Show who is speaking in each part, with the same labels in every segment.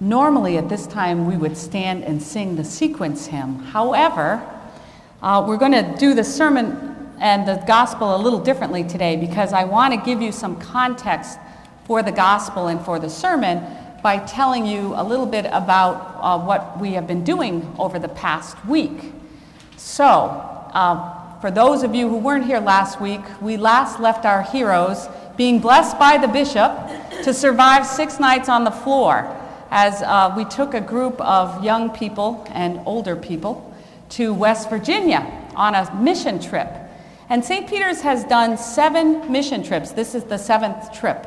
Speaker 1: Normally, at this time, we would stand and sing the sequence hymn. However, uh, we're going to do the sermon and the gospel a little differently today because I want to give you some context for the gospel and for the sermon by telling you a little bit about uh, what we have been doing over the past week. So, uh, for those of you who weren't here last week, we last left our heroes being blessed by the bishop to survive six nights on the floor as uh, we took a group of young people and older people to West Virginia on a mission trip. And St. Peter's has done seven mission trips. This is the seventh trip.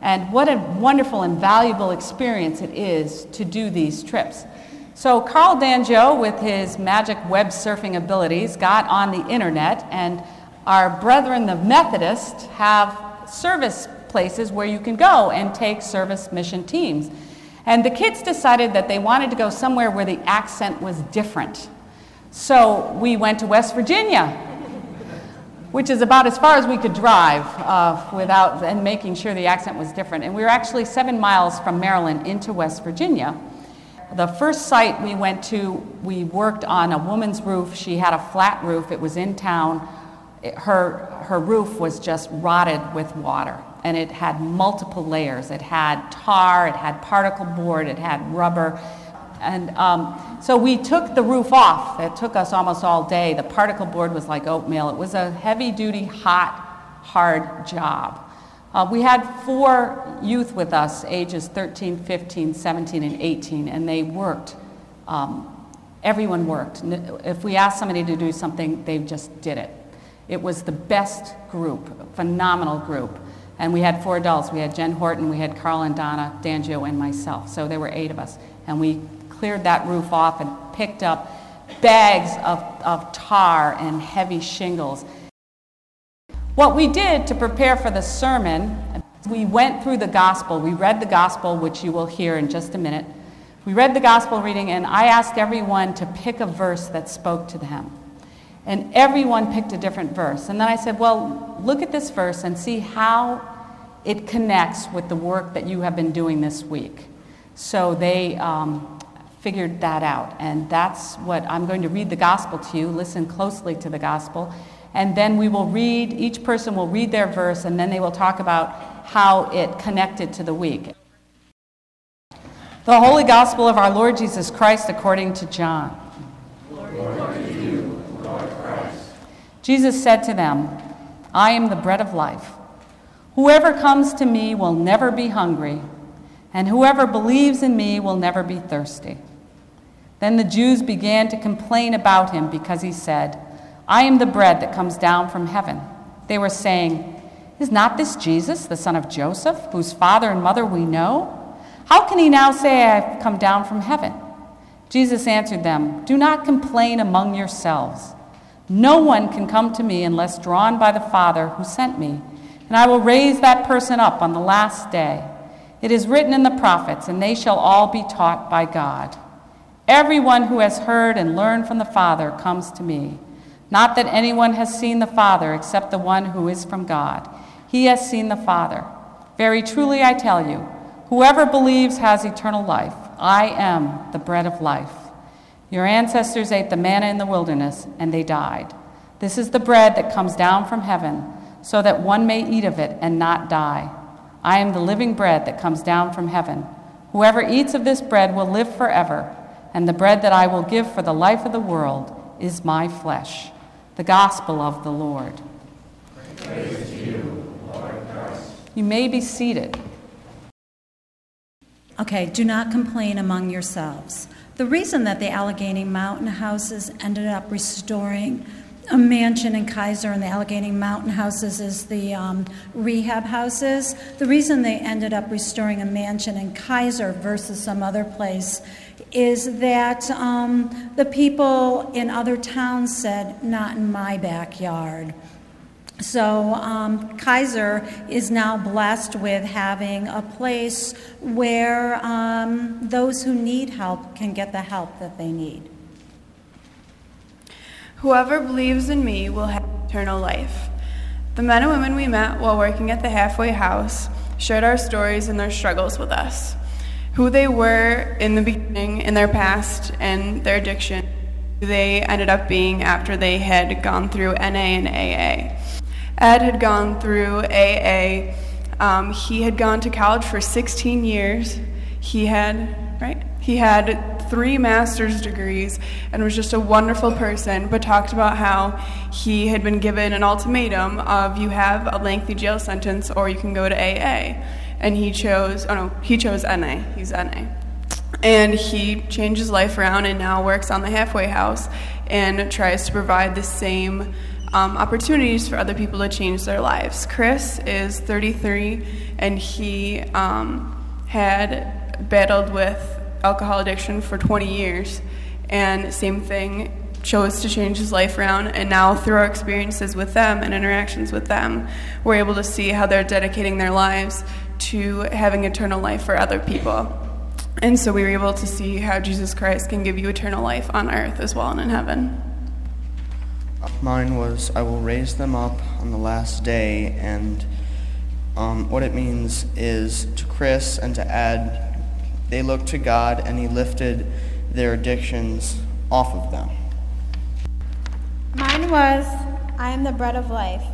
Speaker 1: And what a wonderful and valuable experience it is to do these trips. So, Carl Danjo, with his magic web surfing abilities, got on the internet, and our brethren, the Methodists, have service places where you can go and take service mission teams. And the kids decided that they wanted to go somewhere where the accent was different. So we went to West Virginia, which is about as far as we could drive uh, without and making sure the accent was different. And we were actually seven miles from Maryland into West Virginia. The first site we went to, we worked on a woman's roof. She had a flat roof, it was in town. It, her, her roof was just rotted with water and it had multiple layers. It had tar, it had particle board, it had rubber. And um, so we took the roof off. It took us almost all day. The particle board was like oatmeal. It was a heavy duty, hot, hard job. Uh, we had four youth with us, ages 13, 15, 17, and 18, and they worked. Um, everyone worked. If we asked somebody to do something, they just did it. It was the best group, phenomenal group. And we had four adults. We had Jen Horton, we had Carl and Donna, Danjo, and myself. So there were eight of us. And we cleared that roof off and picked up bags of, of tar and heavy shingles. What we did to prepare for the sermon, we went through the gospel. We read the gospel, which you will hear in just a minute. We read the gospel reading, and I asked everyone to pick a verse that spoke to them. And everyone picked a different verse. And then I said, Well, look at this verse and see how it connects with the work that you have been doing this week. So they um, figured that out. And that's what I'm going to read the gospel to you. Listen closely to the gospel. And then we will read, each person will read their verse, and then they will talk about how it connected to the week. The Holy Gospel of our Lord Jesus Christ according to John. Jesus said to them, I am the bread of life. Whoever comes to me will never be hungry, and whoever believes in me will never be thirsty. Then the Jews began to complain about him because he said, I am the bread that comes down from heaven. They were saying, Is not this Jesus, the son of Joseph, whose father and mother we know? How can he now say, I have come down from heaven? Jesus answered them, Do not complain among yourselves. No one can come to me unless drawn by the Father who sent me, and I will raise that person up on the last day. It is written in the prophets, and they shall all be taught by God. Everyone who has heard and learned from the Father comes to me. Not that anyone has seen the Father except the one who is from God. He has seen the Father. Very truly I tell you, whoever believes has eternal life. I am the bread of life. Your ancestors ate the manna in the wilderness, and they died. This is the bread that comes down from heaven, so that one may eat of it and not die. I am the living bread that comes down from heaven. Whoever eats of this bread will live forever, and the bread that I will give for the life of the world is my flesh. The gospel of the Lord.
Speaker 2: You,
Speaker 1: may be seated.
Speaker 3: Okay, do not complain among yourselves. The reason that the Allegheny Mountain Houses ended up restoring a mansion in Keyser and the Allegheny Mountain Houses is the um, rehab houses. The reason they ended up restoring a mansion in Keyser versus some other place is that um, the people in other towns said, Not in my backyard. So, um, Keyser is now blessed with having a place where um, those who need help can get the help that they need.
Speaker 2: Whoever believes in me will have eternal life. The men and women we met while working at the halfway house shared our stories and their struggles with us. who they were in the beginning, in their past, and their addiction, who they ended up being after they had gone through NA and AA. Ed had gone through AA. Um, he had gone to college for 16 years. He had, right? He had three master's degrees and was just a wonderful person, but talked about how he had been given an ultimatum of you have a lengthy jail sentence or you can go to AA. And he chose, oh no, he chose NA. He's NA. And he changed his life around and now works on the halfway house and tries to provide the same um, opportunities for other people to change their lives. Chris is 33 and he um, had battled with alcohol addiction for 20 years. And same thing chose to change his life around and now through our experiences with them and interactions with them we're able to see how they're dedicating their lives to having eternal life for other people. And so we were able to see how jesus christ can give you eternal life on earth as well and in heaven
Speaker 4: Mine was, I will raise them up on the last day. And um, what it means is to Chris and to Ed, they looked to God and He lifted their addictions off of them.
Speaker 5: Mine was, I am the bread of life.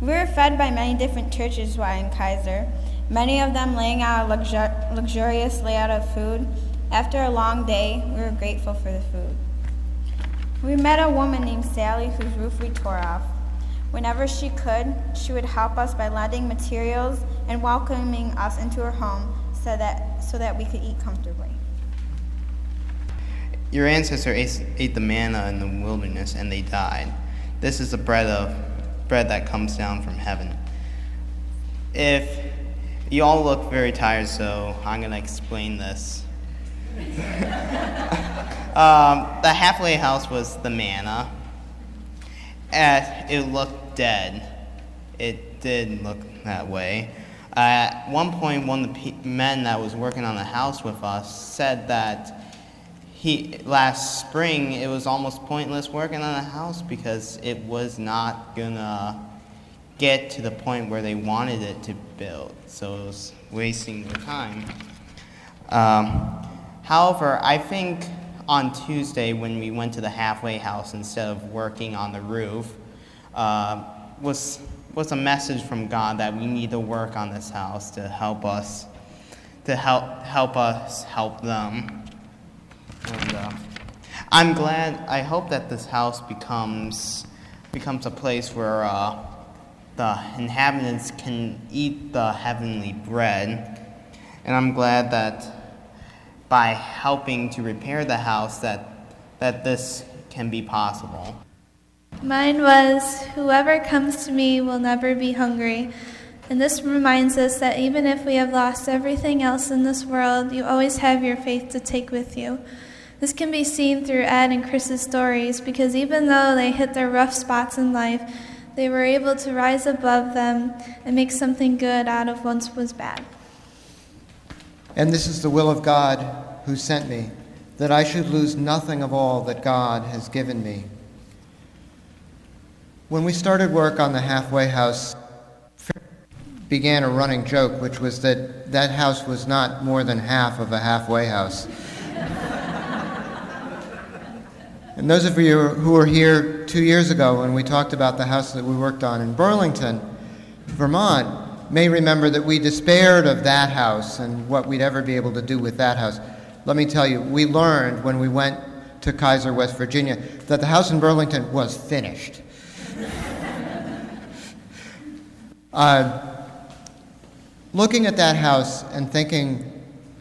Speaker 5: We were fed by many different churches while in Keyser, many of them laying out a luxur- luxurious layout of food. After a long day, we were grateful for the food. We met a woman named Sally whose roof we tore off. Whenever she could, she would help us by lending materials and welcoming us into her home so that, so that we could eat comfortably.
Speaker 6: Your ancestor ate, the manna in the wilderness and they died. This is the bread of bread that comes down from heaven. If you all look very tired, so I'm going to explain this. Um, the halfway house was the manna. And it looked dead. It did look that way. At one point, one of the men that was working on the house with us said that he last spring it was almost pointless working on the house because it was not gonna get to the point where they wanted it to build. So it was wasting their time. Um, however, I think on Tuesday when we went to the halfway house instead of working on the roof uh, was, was a message from God that we need to work on this house to help us, to help, help us help them. And, uh, I'm glad, I hope that this house becomes, becomes a place where uh, the inhabitants can eat the heavenly bread. And I'm glad that by helping to repair the house that, that this can be possible.
Speaker 7: Mine was, Whoever comes to me will never be hungry. And this reminds us that even if we have lost everything else in this world, you always have your faith to take with you. This can be seen through Ed and Chris's stories because even though they hit their rough spots in life, they were able to rise above them and make something good out of what was bad.
Speaker 8: And this is the will of God who sent me, that I should lose nothing of all that God has given me. When we started work on the halfway house, began a running joke, which was that that house was not more than half of a halfway house. and those of you who were here two years ago when we talked about the house that we worked on in Burlington, Vermont, may remember that we despaired of that house and what we'd ever be able to do with that house. Let me tell you, we learned when we went to Keyser, West Virginia, that the house in Burlington was finished. uh, looking at that house and thinking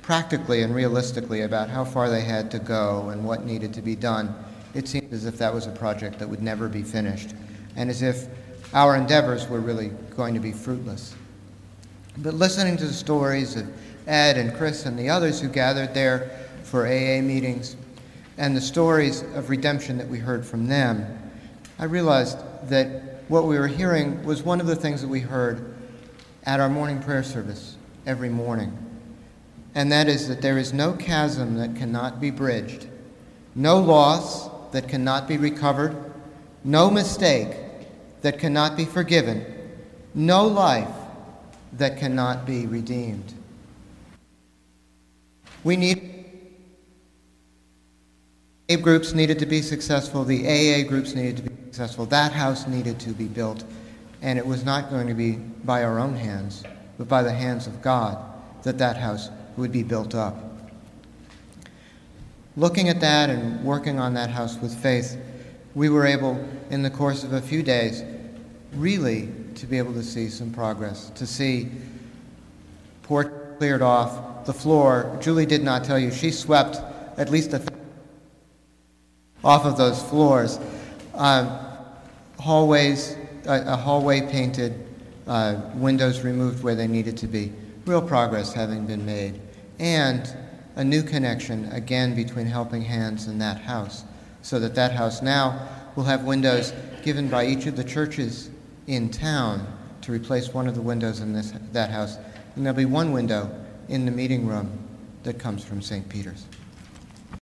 Speaker 8: practically and realistically about how far they had to go and what needed to be done, it seemed as if that was a project that would never be finished, and as if our endeavors were really going to be fruitless. But listening to the stories of Ed and Chris and the others who gathered there for AA meetings and the stories of redemption that we heard from them, I realized that what we were hearing was one of the things that we heard at our morning prayer service every morning. And that is that there is no chasm that cannot be bridged, no loss that cannot be recovered, no mistake that cannot be forgiven, no life that cannot be redeemed. We need A groups needed to be successful, the AA groups needed to be successful, that house needed to be built, and it was not going to be by our own hands, but by the hands of God that that house would be built up. Looking at that and working on that house with faith, we were able, in the course of a few days, really to be able to see some progress, to see porch cleared off, the floor. Julie did not tell you, she swept at least a off of those floors. Um, hallways, a, a, hallway painted, uh, windows removed where they needed to be. Real progress having been made. And a new connection again between Helping Hands and that house, so that that house now will have windows given by each of the churches in town to replace one of the windows in this, that house. And there'll be one window in the meeting room that comes from St. Peter's.